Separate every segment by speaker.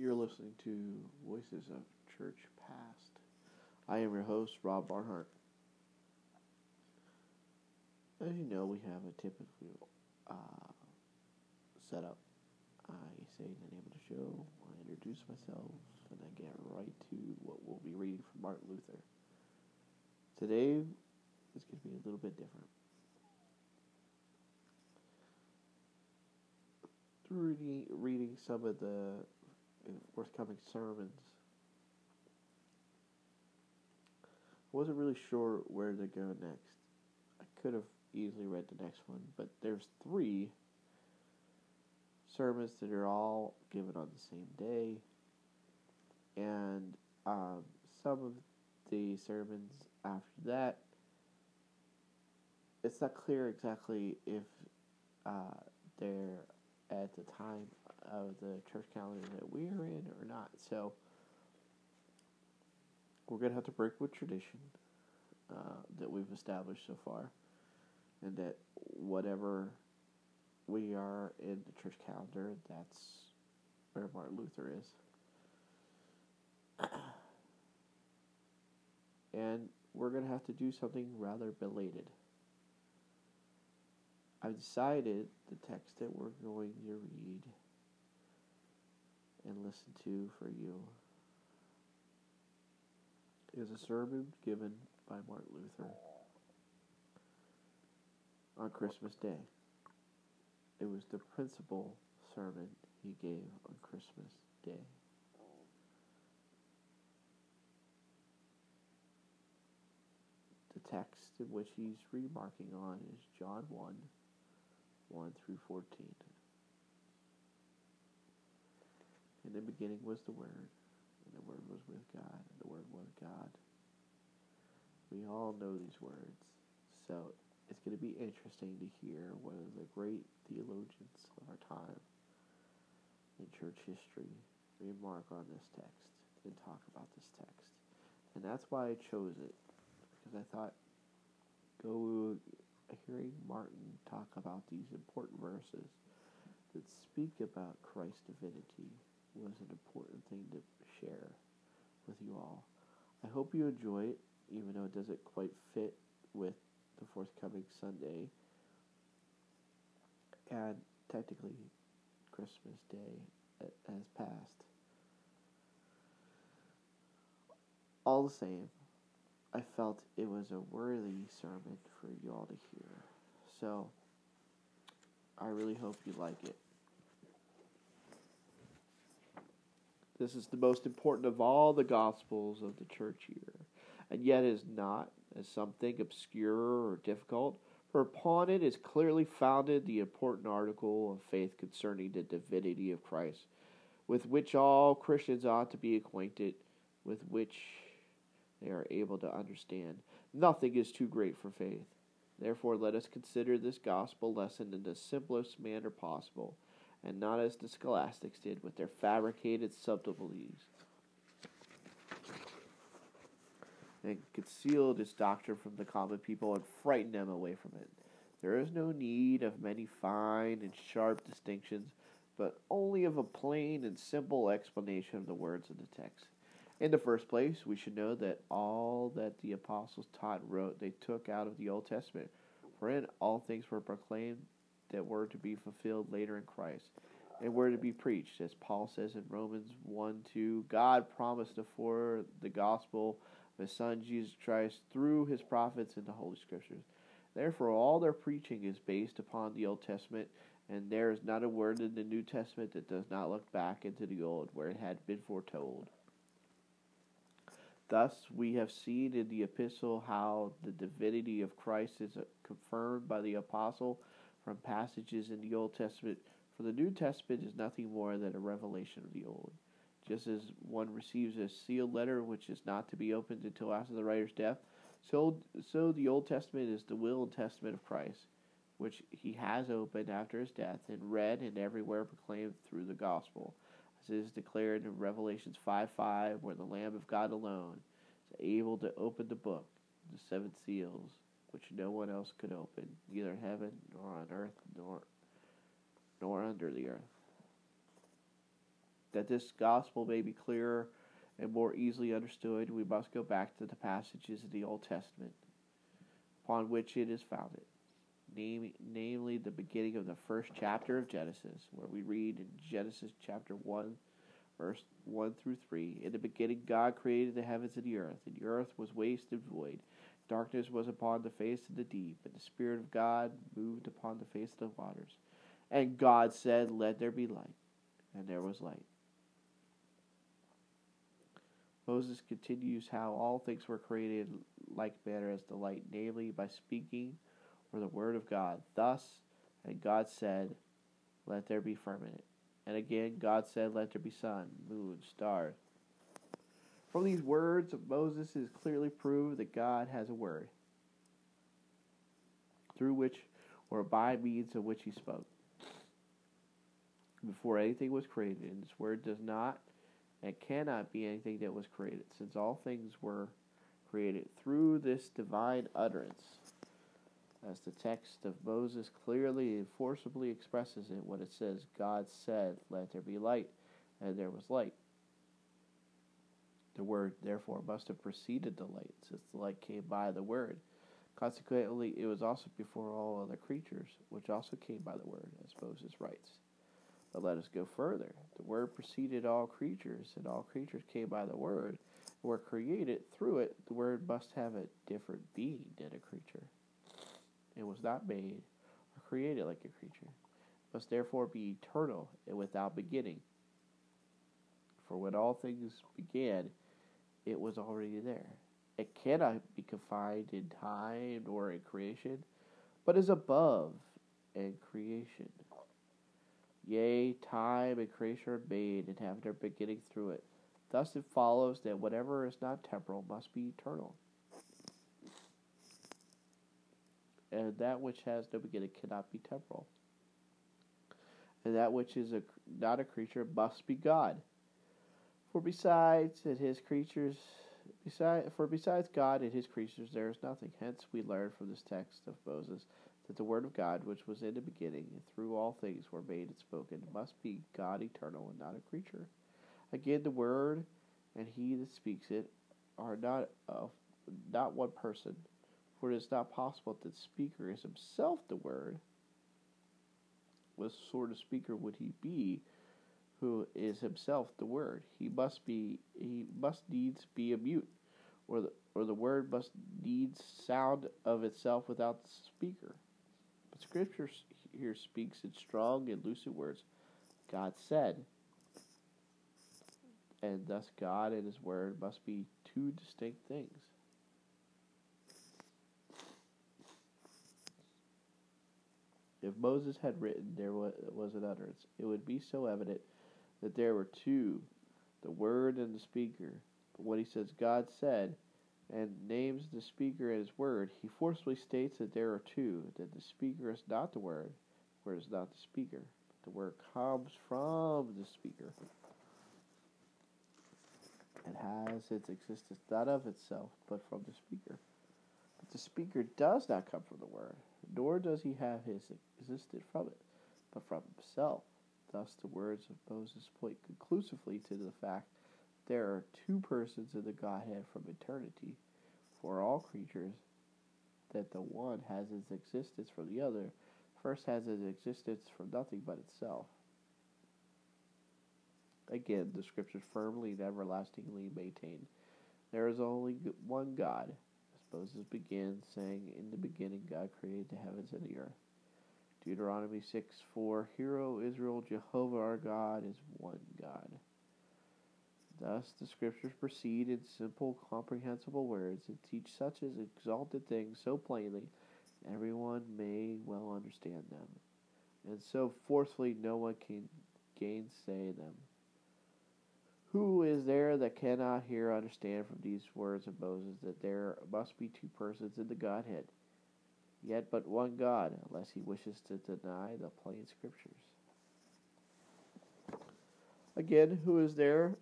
Speaker 1: You're listening to Voices of Church Past. I am your host, Rob Barnhart. As you know, we have a typical uh, setup. I say the name of the show, I introduce myself, and I get right to what we'll be reading from Martin Luther. Today is going to be a little bit different. Through reading, reading some of the forthcoming sermons. I wasn't really sure where to go next. I could have easily read the next one, but there's three sermons that are all given on the same day, and um, some of the sermons after that, it's not clear exactly if uh, they're at the time of the church calendar that we are in or not. So we're going to have to break with tradition uh, that we've established so far, and that whatever we are in the church calendar, that's where Martin Luther is. and we're going to have to do something rather belated. I've decided the text that we're going to read and listen to for you is a sermon given by Martin Luther on Christmas Day. It was the principal sermon he gave on Christmas Day. The text in which he's remarking on is John 1 1 through 14. In the beginning was the Word, and the Word was with God, and the Word was God. We all know these words, so it's going to be interesting to hear one of the great theologians of our time in church history remark on this text and talk about this text. And that's why I chose it, because I thought, go hearing Martin talk about these important verses that speak about Christ's divinity was an important thing to share with you all. I hope you enjoy it, even though it doesn't quite fit with the forthcoming Sunday and technically Christmas Day has passed. All the same, I felt it was a worthy sermon for you all to hear. So, I really hope you like it. This is the most important of all the Gospels of the church year, and yet is not, as some think, obscure or difficult, for upon it is clearly founded the important article of faith concerning the divinity of Christ, with which all Christians ought to be acquainted, with which they are able to understand. Nothing is too great for faith. Therefore, let us consider this gospel lesson in the simplest manner possible and not as the scholastics did with their fabricated subtleties and concealed his doctrine from the common people and frightened them away from it. There is no need of many fine and sharp distinctions, but only of a plain and simple explanation of the words of the text. In the first place, we should know that all that the apostles taught and wrote they took out of the Old Testament, for in all things were proclaimed that were to be fulfilled later in Christ, and were to be preached, as Paul says in Romans 1 2. God promised before the gospel of his Son Jesus Christ through his prophets in the Holy Scriptures. Therefore, all their preaching is based upon the Old Testament, and there is not a word in the New Testament that does not look back into the Old, where it had been foretold. Thus, we have seen in the epistle how the divinity of Christ is confirmed by the apostle from passages in the Old Testament, for the New Testament is nothing more than a revelation of the Old. Just as one receives a sealed letter which is not to be opened until after the writer's death, so, so the Old Testament is the will and testament of Christ, which he has opened after his death and read and everywhere proclaimed through the gospel, as is declared in Revelations 5 5, where the Lamb of God alone is able to open the book, the seven seals, which no one else could open, neither in heaven nor on earth nor nor under the earth. That this gospel may be clearer and more easily understood, we must go back to the passages in the Old Testament upon which it is founded, namely the beginning of the first chapter of Genesis, where we read in Genesis chapter 1, verse 1 through 3 In the beginning, God created the heavens and the earth, and the earth was waste and void. Darkness was upon the face of the deep, and the Spirit of God moved upon the face of the waters. And God said, Let there be light. And there was light. Moses continues how all things were created like manner as the light, namely by speaking or the word of God. Thus, and God said, Let there be firmament. And again, God said, Let there be sun, moon, stars. From these words of Moses is clearly proved that God has a word, through which or by means of which he spoke. Before anything was created, and this word does not and cannot be anything that was created, since all things were created through this divine utterance. As the text of Moses clearly and forcibly expresses it when it says, God said, Let there be light, and there was light. The word, therefore, must have preceded the light, since the light came by the word. Consequently, it was also before all other creatures, which also came by the word, as Moses writes. But let us go further. The Word preceded all creatures, and all creatures came by the Word, and were created through it. The Word must have a different being than a creature. It was not made or created like a creature. It must therefore be eternal and without beginning. For when all things began, it was already there. It cannot be confined in time or in creation, but is above and creation. Yea, time and creation are made and have their beginning through it. Thus it follows that whatever is not temporal must be eternal. And that which has no beginning cannot be temporal. And that which is a, not a creature must be God. For besides and his creatures, beside, for besides God and his creatures, there is nothing. Hence we learn from this text of Moses that the Word of God, which was in the beginning, and through all things were made and spoken, must be God eternal and not a creature. Again, the Word and He that speaks it are not uh, not one person, for it is not possible that the speaker is himself the Word. What sort of speaker would he be? Who is himself the Word? He must be. He must needs be a mute, or the or the word must needs sound of itself without the speaker. But Scripture here speaks in strong and lucid words. God said, and thus God and His Word must be two distinct things. If Moses had written, there was an utterance. It would be so evident that there were two, the Word and the speaker. But when he says God said, and names the speaker as word, he forcibly states that there are two, that the speaker is not the word, word is not the speaker. The word comes from the speaker. It has its existence not of itself, but from the speaker. But the speaker does not come from the word, nor does he have his existence from it, but from himself. Thus, the words of Moses point conclusively to the fact there are two persons in the Godhead from eternity for all creatures, that the one has its existence from the other, first has its existence from nothing but itself. Again, the scriptures firmly and everlastingly maintain there is only one God. As Moses begins saying, In the beginning God created the heavens and the earth. Deuteronomy 6 4 Hear, O Israel, Jehovah our God is one God. Thus, the Scriptures proceed in simple, comprehensible words and teach such as exalted things so plainly everyone may well understand them, and so forcefully no one can gainsay them. Who is there that cannot hear understand from these words of Moses that there must be two persons in the Godhead, yet but one God, unless he wishes to deny the plain Scriptures? Again, who is there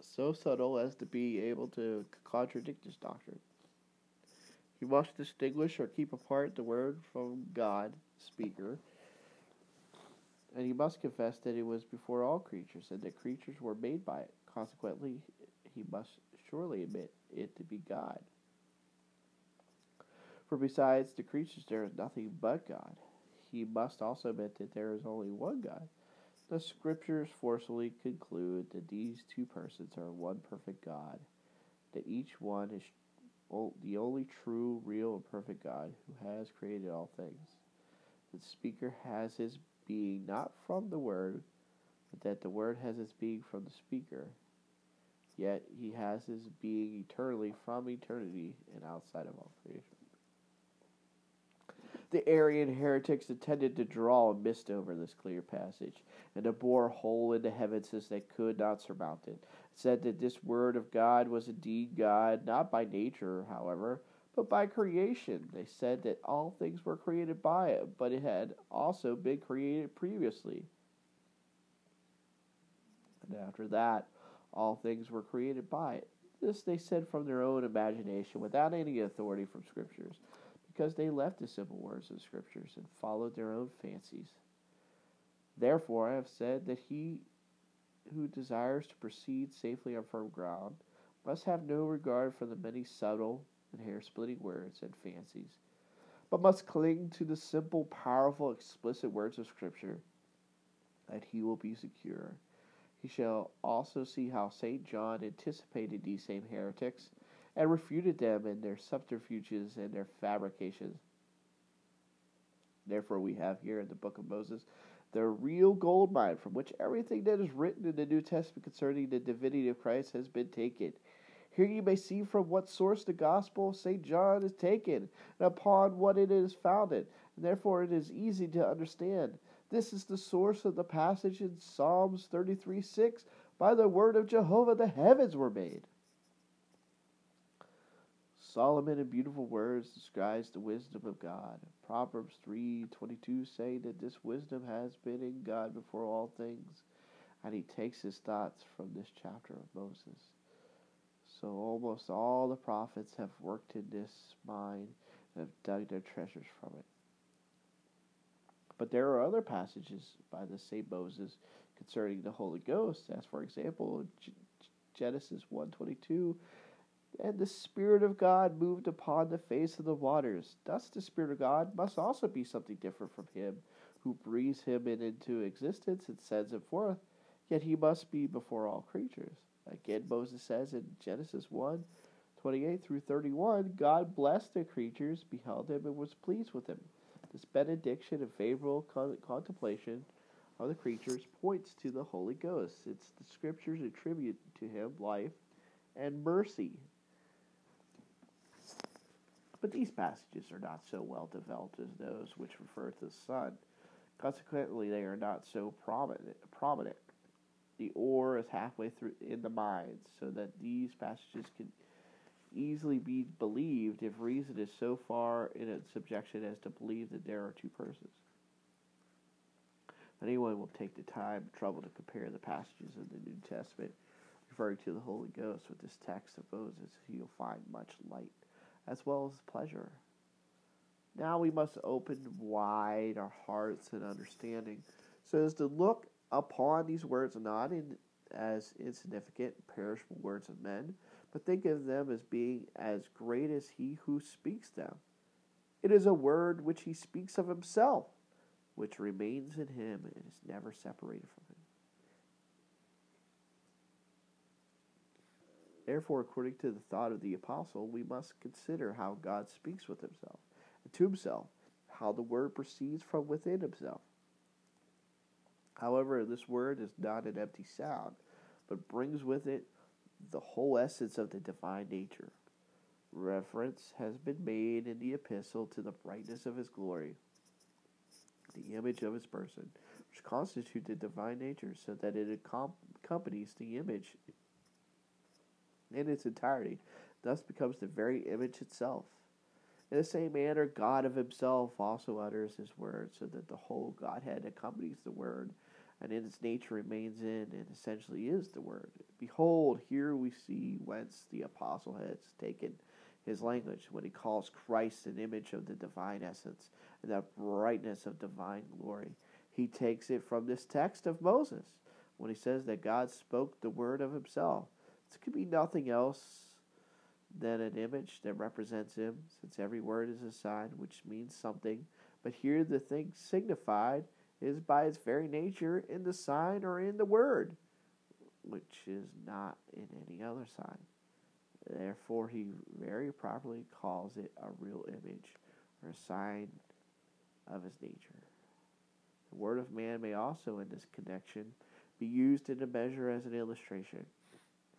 Speaker 1: so subtle as to be able to contradict this doctrine. He must distinguish or keep apart the word from God, speaker, And he must confess that it was before all creatures, and that creatures were made by it. Consequently, he must surely admit it to be God. For besides the creatures, there is nothing but God. He must also admit that there is only one God. The scriptures forcefully conclude that these two persons are one perfect God, that each one is the only true, real, and perfect God who has created all things. The speaker has his being not from the Word, but that the Word has its being from the speaker. Yet he has his being eternally from eternity and outside of all creation. The Arian heretics intended to draw a mist over this clear passage and to bore a hole in the heavens as they could not surmount it. Said that this word of God was indeed God, not by nature, however, but by creation. They said that all things were created by it, but it had also been created previously. And after that, all things were created by it. This they said from their own imagination, without any authority from Scriptures because they left the simple words of Scriptures and followed their own fancies. Therefore, I have said that he who desires to proceed safely on firm ground must have no regard for the many subtle and hair splitting words and fancies, but must cling to the simple, powerful, explicit words of Scripture, and he will be secure. He shall also see how St. John anticipated these same heretics and refuted them in their subterfuges and their fabrications. Therefore, we have here in the book of Moses the real gold mine from which everything that is written in the New Testament concerning the divinity of Christ has been taken. Here you may see from what source the gospel of St. John is taken, and upon what it is founded, and therefore it is easy to understand. This is the source of the passage in Psalms 33 6 By the word of Jehovah the heavens were made. Solomon in beautiful words describes the wisdom of God. Proverbs 3:22 say that this wisdom has been in God before all things, and he takes his thoughts from this chapter of Moses. So almost all the prophets have worked in this mine and have dug their treasures from it. But there are other passages by the same Moses concerning the Holy Ghost, as for example, Genesis 1:22 and the Spirit of God moved upon the face of the waters. Thus, the Spirit of God must also be something different from Him who breathes Him into existence and sends Him forth, yet He must be before all creatures. Again, Moses says in Genesis 1 28 through 31, God blessed the creatures, beheld Him, and was pleased with Him. This benediction and favorable con- contemplation of the creatures points to the Holy Ghost. It's the scriptures attribute to Him life and mercy but these passages are not so well developed as those which refer to the Son. Consequently, they are not so prominent. prominent. The ore is halfway through in the mind, so that these passages can easily be believed if reason is so far in its subjection as to believe that there are two persons. If anyone will take the time and trouble to compare the passages of the New Testament referring to the Holy Ghost with this text of Moses, he'll find much light as well as pleasure. Now we must open wide our hearts and understanding so as to look upon these words not in, as insignificant, perishable words of men, but think of them as being as great as he who speaks them. It is a word which he speaks of himself, which remains in him and is never separated from him. Therefore, according to the thought of the apostle, we must consider how God speaks with himself to himself, how the word proceeds from within himself. However, this word is not an empty sound, but brings with it the whole essence of the divine nature. Reference has been made in the epistle to the brightness of his glory, the image of his person, which constitutes the divine nature, so that it accompanies the image in its entirety, thus becomes the very image itself. In the same manner, God of Himself also utters His word, so that the whole Godhead accompanies the word, and in its nature remains in and essentially is the word. Behold, here we see whence the apostle has taken his language when he calls Christ an image of the divine essence and the brightness of divine glory. He takes it from this text of Moses when he says that God spoke the word of himself. This could be nothing else than an image that represents him, since every word is a sign which means something. But here the thing signified is by its very nature in the sign or in the word, which is not in any other sign. Therefore, he very properly calls it a real image or a sign of his nature. The word of man may also, in this connection, be used in a measure as an illustration,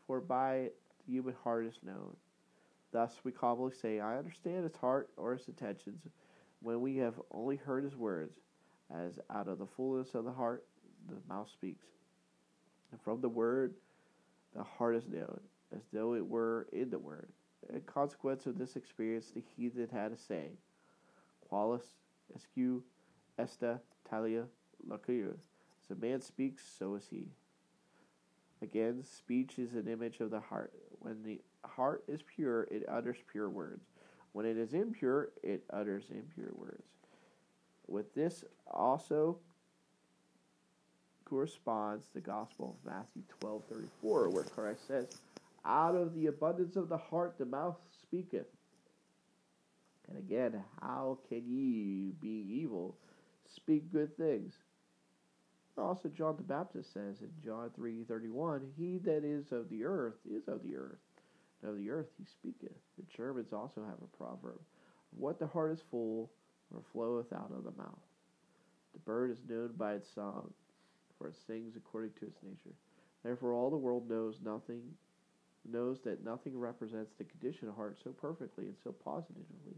Speaker 1: for by the human heart is known. Thus we commonly say, I understand his heart or his intentions, when we have only heard his words, as out of the fullness of the heart the mouth speaks. And from the word the heart is known, as though it were in the word. In consequence of this experience, the heathen had a saying, Qualis, esque, esta, talia, lacuia. As a man speaks, so is he. Again, speech is an image of the heart. When the heart is pure, it utters pure words. When it is impure, it utters impure words. With this also corresponds the Gospel of Matthew 12:34, where Christ says, "Out of the abundance of the heart the mouth speaketh." And again, how can ye, being evil, speak good things? Also, John the Baptist says in John 3:31, "He that is of the earth is of the earth, and of the earth he speaketh." The Germans also have a proverb, "What the heart is full, or floweth out of the mouth." The bird is known by its song, for it sings according to its nature. Therefore, all the world knows nothing, knows that nothing represents the condition of heart so perfectly and so positively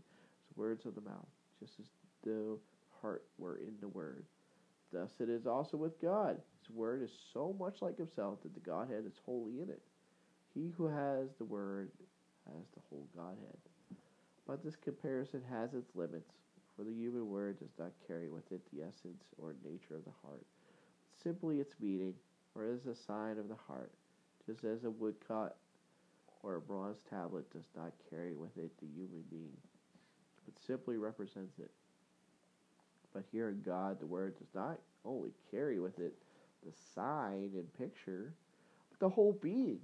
Speaker 1: as words of the mouth, just as though heart were in the word. Thus it is also with God. His word is so much like himself that the Godhead is wholly in it. He who has the word has the whole Godhead. But this comparison has its limits, for the human word does not carry with it the essence or nature of the heart, simply its meaning, or as a sign of the heart, just as a woodcut or a bronze tablet does not carry with it the human being, but simply represents it. But here in God, the Word does not only carry with it the sign and picture, but the whole being,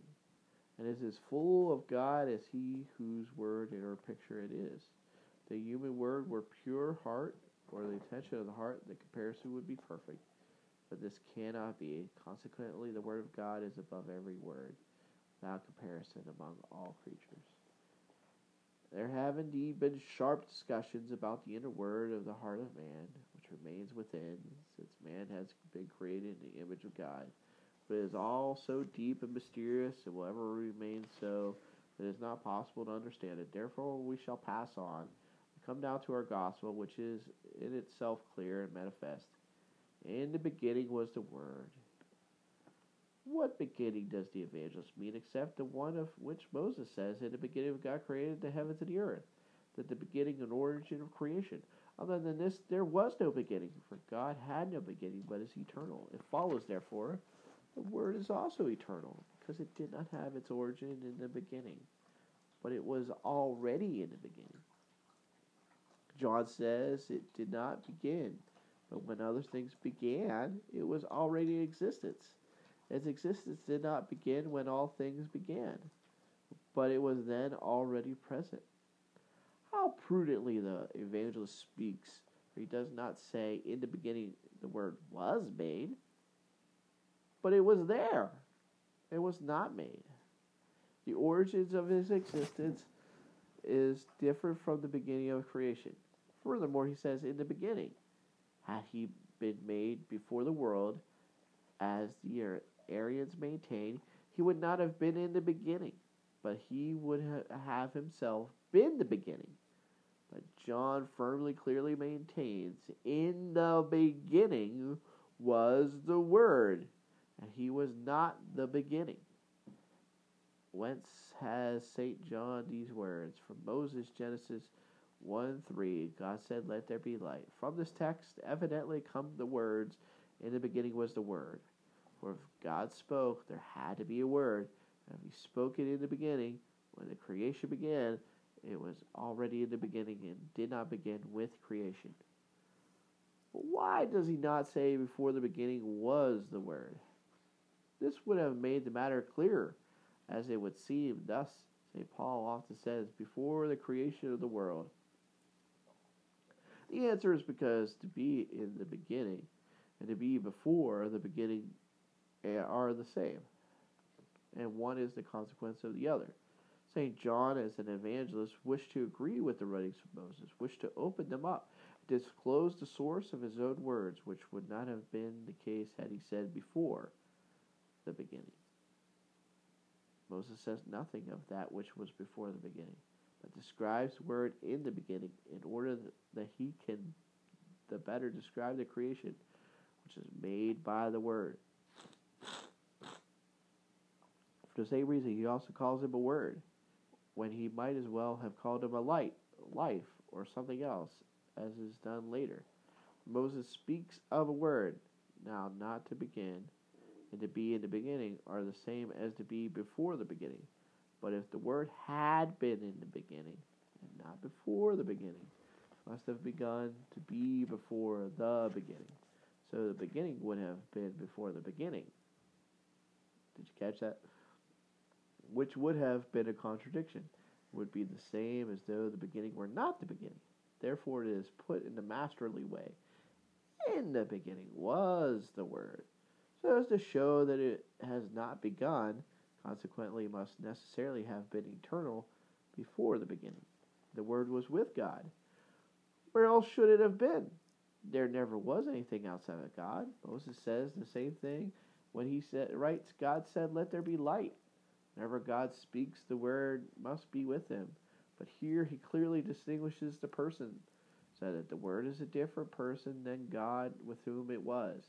Speaker 1: and is as full of God as He whose Word or picture it is. The human Word were pure heart, or the intention of the heart, the comparison would be perfect. But this cannot be. Consequently, the Word of God is above every word, without comparison among all creatures. There have indeed been sharp discussions about the inner word of the heart of man, which remains within, since man has been created in the image of God. But it is all so deep and mysterious, and will ever remain so, that it is not possible to understand it. Therefore, we shall pass on, and come down to our gospel, which is in itself clear and manifest. In the beginning was the Word. What beginning does the evangelist mean except the one of which Moses says, In the beginning God created the heavens and the earth? That the beginning and origin of creation. Other than this, there was no beginning, for God had no beginning, but is eternal. It follows, therefore, the Word is also eternal, because it did not have its origin in the beginning, but it was already in the beginning. John says it did not begin, but when other things began, it was already in existence. Its existence did not begin when all things began, but it was then already present. How prudently the evangelist speaks, for he does not say, In the beginning the word was made, but it was there. It was not made. The origins of his existence is different from the beginning of creation. Furthermore, he says, In the beginning, had he been made before the world, as the Arians maintain, he would not have been in the beginning, but he would ha- have himself been the beginning. But John firmly, clearly maintains, in the beginning was the Word, and he was not the beginning. Whence has St. John these words? From Moses, Genesis 1 3, God said, Let there be light. From this text, evidently come the words, In the beginning was the Word. For if God spoke, there had to be a word. And if He spoke it in the beginning, when the creation began, it was already in the beginning and did not begin with creation. But why does he not say before the beginning was the Word? This would have made the matter clearer, as it would seem. Thus, St. Paul often says, before the creation of the world. The answer is because to be in the beginning and to be before the beginning are the same, and one is the consequence of the other. St. John, as an evangelist, wished to agree with the writings of Moses, wished to open them up, disclose the source of his own words, which would not have been the case had he said before the beginning. Moses says nothing of that which was before the beginning, but describes the word in the beginning in order that he can the better describe the creation which is made by the word. For the same reason, he also calls him a word, when he might as well have called him a light, life, or something else, as is done later. Moses speaks of a word, now not to begin, and to be in the beginning are the same as to be before the beginning. But if the word had been in the beginning, and not before the beginning, must have begun to be before the beginning. So the beginning would have been before the beginning. Did you catch that? Which would have been a contradiction. Would be the same as though the beginning were not the beginning. Therefore, it is put in the masterly way. In the beginning was the Word so as to show that it has not begun, consequently must necessarily have been eternal before the beginning. The Word was with God. Where else should it have been? There never was anything outside of God. Moses says the same thing when he said, writes, God said, Let there be light. Whenever God speaks, the Word must be with him. But here he clearly distinguishes the person, so that the Word is a different person than God with whom it was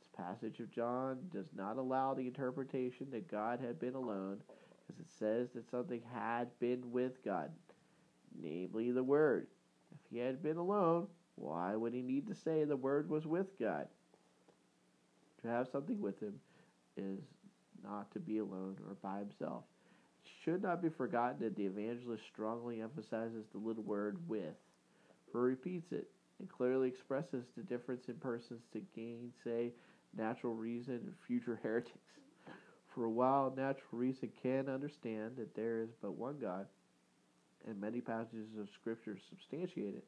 Speaker 1: This passage of John does not allow the interpretation that God had been alone, because it says that something had been with God, namely the Word. If he had been alone, why would he need to say the Word was with God? To have something with him is not to be alone or by himself. It should not be forgotten that the evangelist strongly emphasizes the little word with, for he repeats it and clearly expresses the difference in persons to gainsay natural reason and future heretics. For a while, natural reason can understand that there is but one God, and many passages of Scripture substantiate it.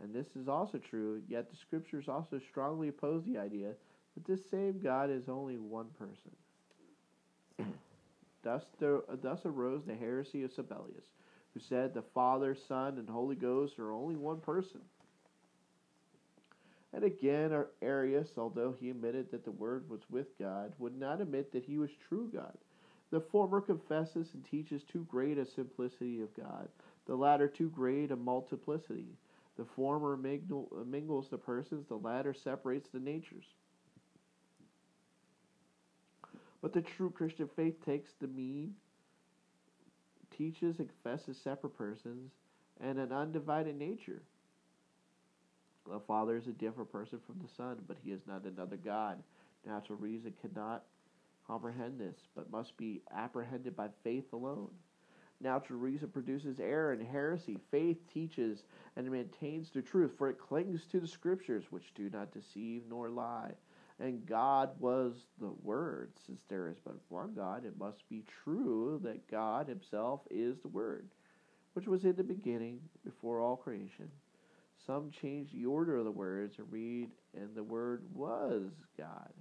Speaker 1: And this is also true, yet the Scriptures also strongly oppose the idea that this same God is only one person. Thus, there, thus arose the heresy of Sabellius, who said the Father, Son, and Holy Ghost are only one person. And again, Arius, although he admitted that the Word was with God, would not admit that he was true God. The former confesses and teaches too great a simplicity of God, the latter too great a multiplicity. The former mingles the persons, the latter separates the natures. But the true Christian faith takes the mean, teaches and confesses separate persons, and an undivided nature. The Father is a different person from the Son, but he is not another God. Natural reason cannot comprehend this, but must be apprehended by faith alone. Natural reason produces error and heresy. Faith teaches and maintains the truth, for it clings to the Scriptures, which do not deceive nor lie. And God was the Word. Since there is but one God, it must be true that God Himself is the Word, which was in the beginning, before all creation. Some change the order of the words and read, and the word was God.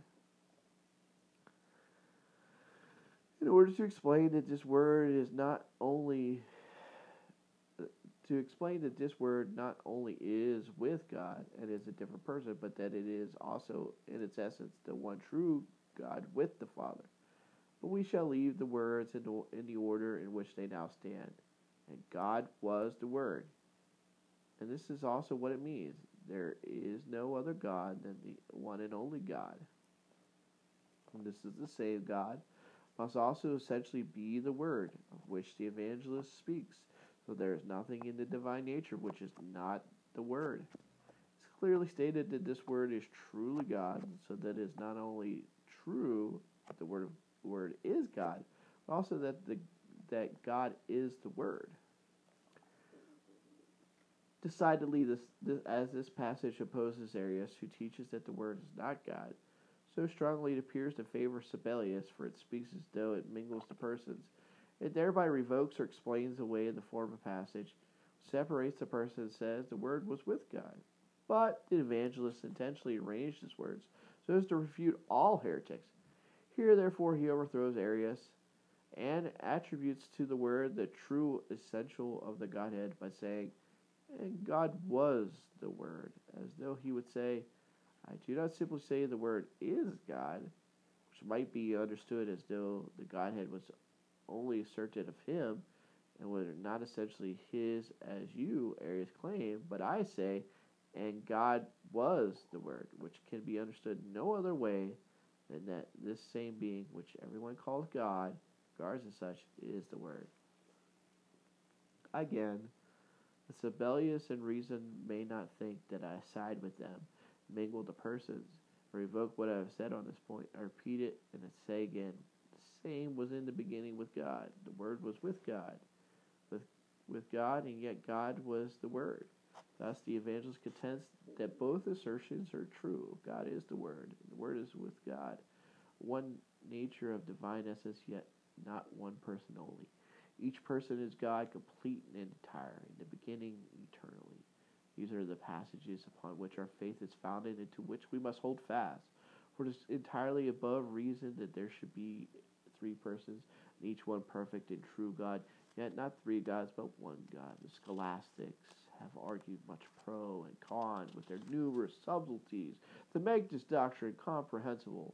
Speaker 1: In order to explain that this word is not only to explain that this word not only is with God and is a different person, but that it is also in its essence the one true God with the Father. But we shall leave the words in the, in the order in which they now stand. And God was the Word. And this is also what it means. There is no other God than the one and only God. And this is the same God must also essentially be the Word of which the evangelist speaks. So there is nothing in the divine nature which is not the Word. It's clearly stated that this Word is truly God, so that it is not only true that the Word Word is God, but also that the that God is the Word. Decidedly, this, this, as this passage opposes Arius, who teaches that the Word is not God, so strongly it appears to favor Sabellius, for it speaks as though it mingles the persons. It thereby revokes or explains away in the form of passage, separates the person and says the Word was with God. But the evangelist intentionally arranged his words so as to refute all heretics. Here, therefore, he overthrows Arius and attributes to the Word the true essential of the Godhead by saying, and God was the Word, as though he would say, I do not simply say the Word is God, which might be understood as though the Godhead was only asserted of him and was not essentially his as you, Arius, claim, but I say, and God was the Word, which can be understood no other way than that this same being, which everyone calls God, guards as such, is the Word. Again, the Sabellius and reason may not think that I side with them, mingle the persons, or revoke what I have said on this point. I repeat it and say again, same was in the beginning with God. The Word was with God, with with God, and yet God was the Word. Thus, the evangelist contends that both assertions are true. God is the Word, and the Word is with God. One nature of divine essence, yet not one person only. Each person is God, complete and entire, in the beginning, eternally. These are the passages upon which our faith is founded and to which we must hold fast. For it is entirely above reason that there should be three persons, and each one perfect and true God, yet not three gods, but one God. The scholastics have argued much pro and con with their numerous subtleties to make this doctrine comprehensible.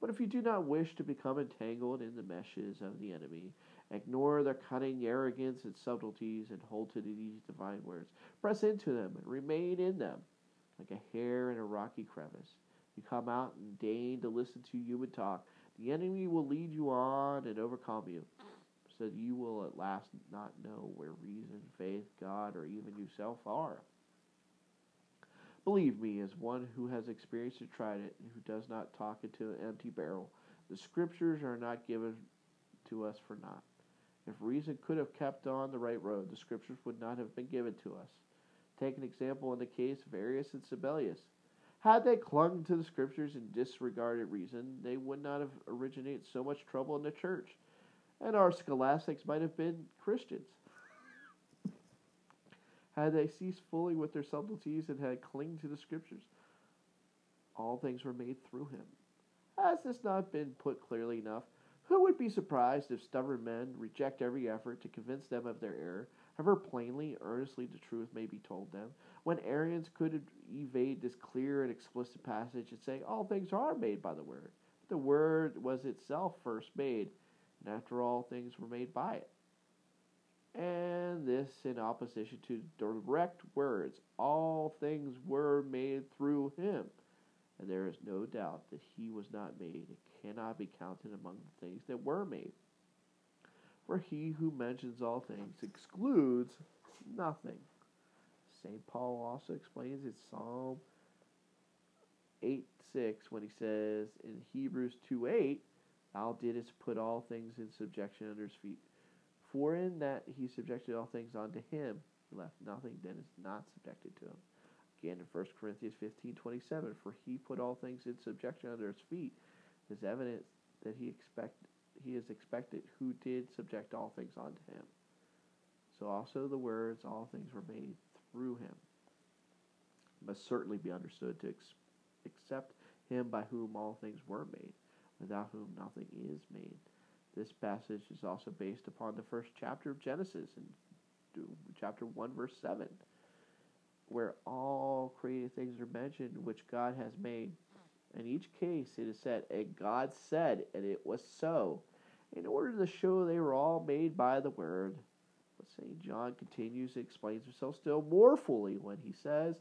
Speaker 1: But if you do not wish to become entangled in the meshes of the enemy, Ignore their cunning arrogance and subtleties and hold to these divine words. Press into them and remain in them, like a hare in a rocky crevice. You come out and deign to listen to human talk. The enemy will lead you on and overcome you, mm. so that you will at last not know where reason, faith, God, or even yourself are. Believe me, as one who has experienced and tried it, and who does not talk into an empty barrel, the scriptures are not given to us for naught. If reason could have kept on the right road, the scriptures would not have been given to us. Take an example in the case of Arius and Sabellius. Had they clung to the scriptures and disregarded reason, they would not have originated so much trouble in the church, and our scholastics might have been Christians. had they ceased fully with their subtleties and had clung to the scriptures, all things were made through him. Has this not been put clearly enough? Who would be surprised if stubborn men reject every effort to convince them of their error, however plainly, earnestly the truth may be told them? When Arians could evade this clear and explicit passage and say, All things are made by the Word. The Word was itself first made, and after all things were made by it. And this in opposition to direct words, all things were made through him. And there is no doubt that he was not made and cannot be counted among the things that were made. For he who mentions all things excludes nothing. St. Paul also explains in Psalm 8 6 when he says in Hebrews 2 8, Thou didst put all things in subjection under his feet. For in that he subjected all things unto him, he left nothing that is not subjected to him. Again in 1 Corinthians fifteen twenty seven, For he put all things in subjection under his feet is evidence that he expect he is expected who did subject all things unto him. So also the words, all things were made through him, must certainly be understood to ex- accept him by whom all things were made, without whom nothing is made. This passage is also based upon the first chapter of Genesis in chapter 1, verse 7, where all created things are mentioned which God has made in each case, it is said, and God said, and it was so, in order to show they were all made by the Word. But St. John continues and explains himself still more fully when he says,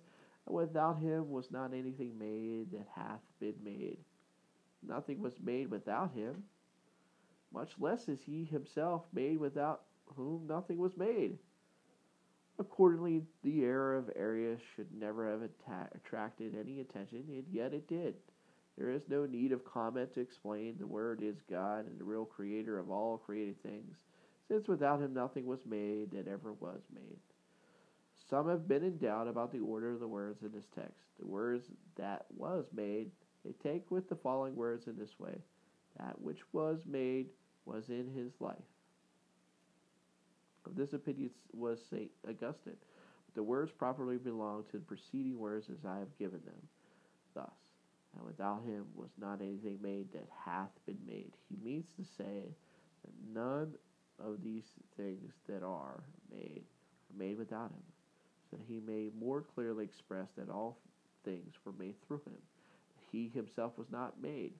Speaker 1: Without him was not anything made that hath been made. Nothing was made without him, much less is he himself made without whom nothing was made. Accordingly, the error of Arius should never have attracted any attention, and yet it did. There is no need of comment to explain the Word is God and the real creator of all created things, since without him nothing was made that ever was made. Some have been in doubt about the order of the words in this text. The words that was made, they take with the following words in this way that which was made was in his life. Of this opinion was St. Augustine. The words properly belong to the preceding words as I have given them. Thus, and without him was not anything made that hath been made. He means to say that none of these things that are made are made without him, so that he may more clearly express that all things were made through him. He himself was not made.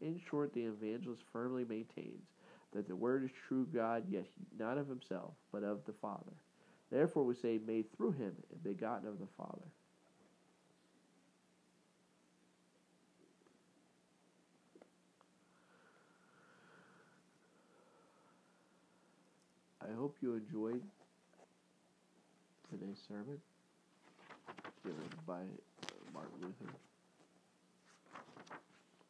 Speaker 1: In short, the evangelist firmly maintains that the Word is true God, yet not of himself, but of the Father. Therefore, we say, made through him and begotten of the Father. I hope you enjoyed today's sermon given by Martin Luther.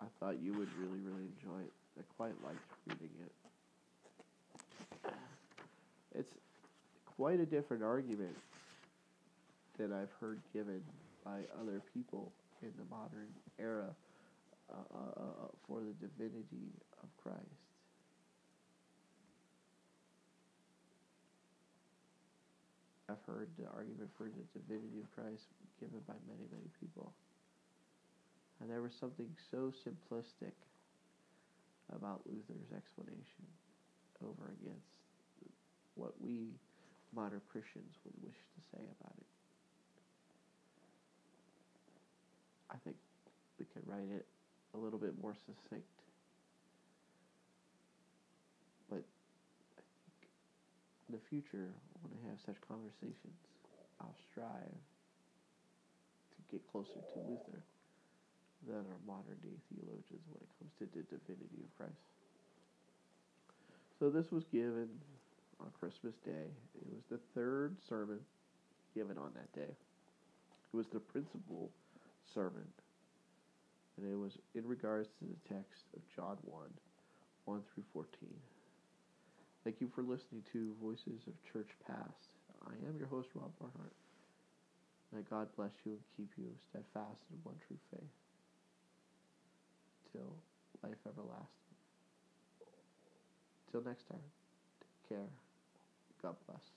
Speaker 1: I thought you would really, really enjoy it. I quite liked reading it. It's quite a different argument than I've heard given by other people in the modern era uh, uh, uh for the divinity of Christ. I've heard the argument for the divinity of Christ given by many, many people. And there was something so simplistic about Luther's explanation over against what we modern Christians would wish to say about it. I think we could write it a little bit more succinct. in the future, when I have such conversations, I'll strive to get closer to Luther than our modern day theologians when it comes to the divinity of Christ. So this was given on Christmas Day. It was the third sermon given on that day. It was the principal sermon. And it was in regards to the text of John 1, 1 through 14. Thank you for listening to Voices of Church Past. I am your host, Rob Barnhart. May God bless you and keep you steadfast in one true faith till life everlasting. Till next time, take care. God bless.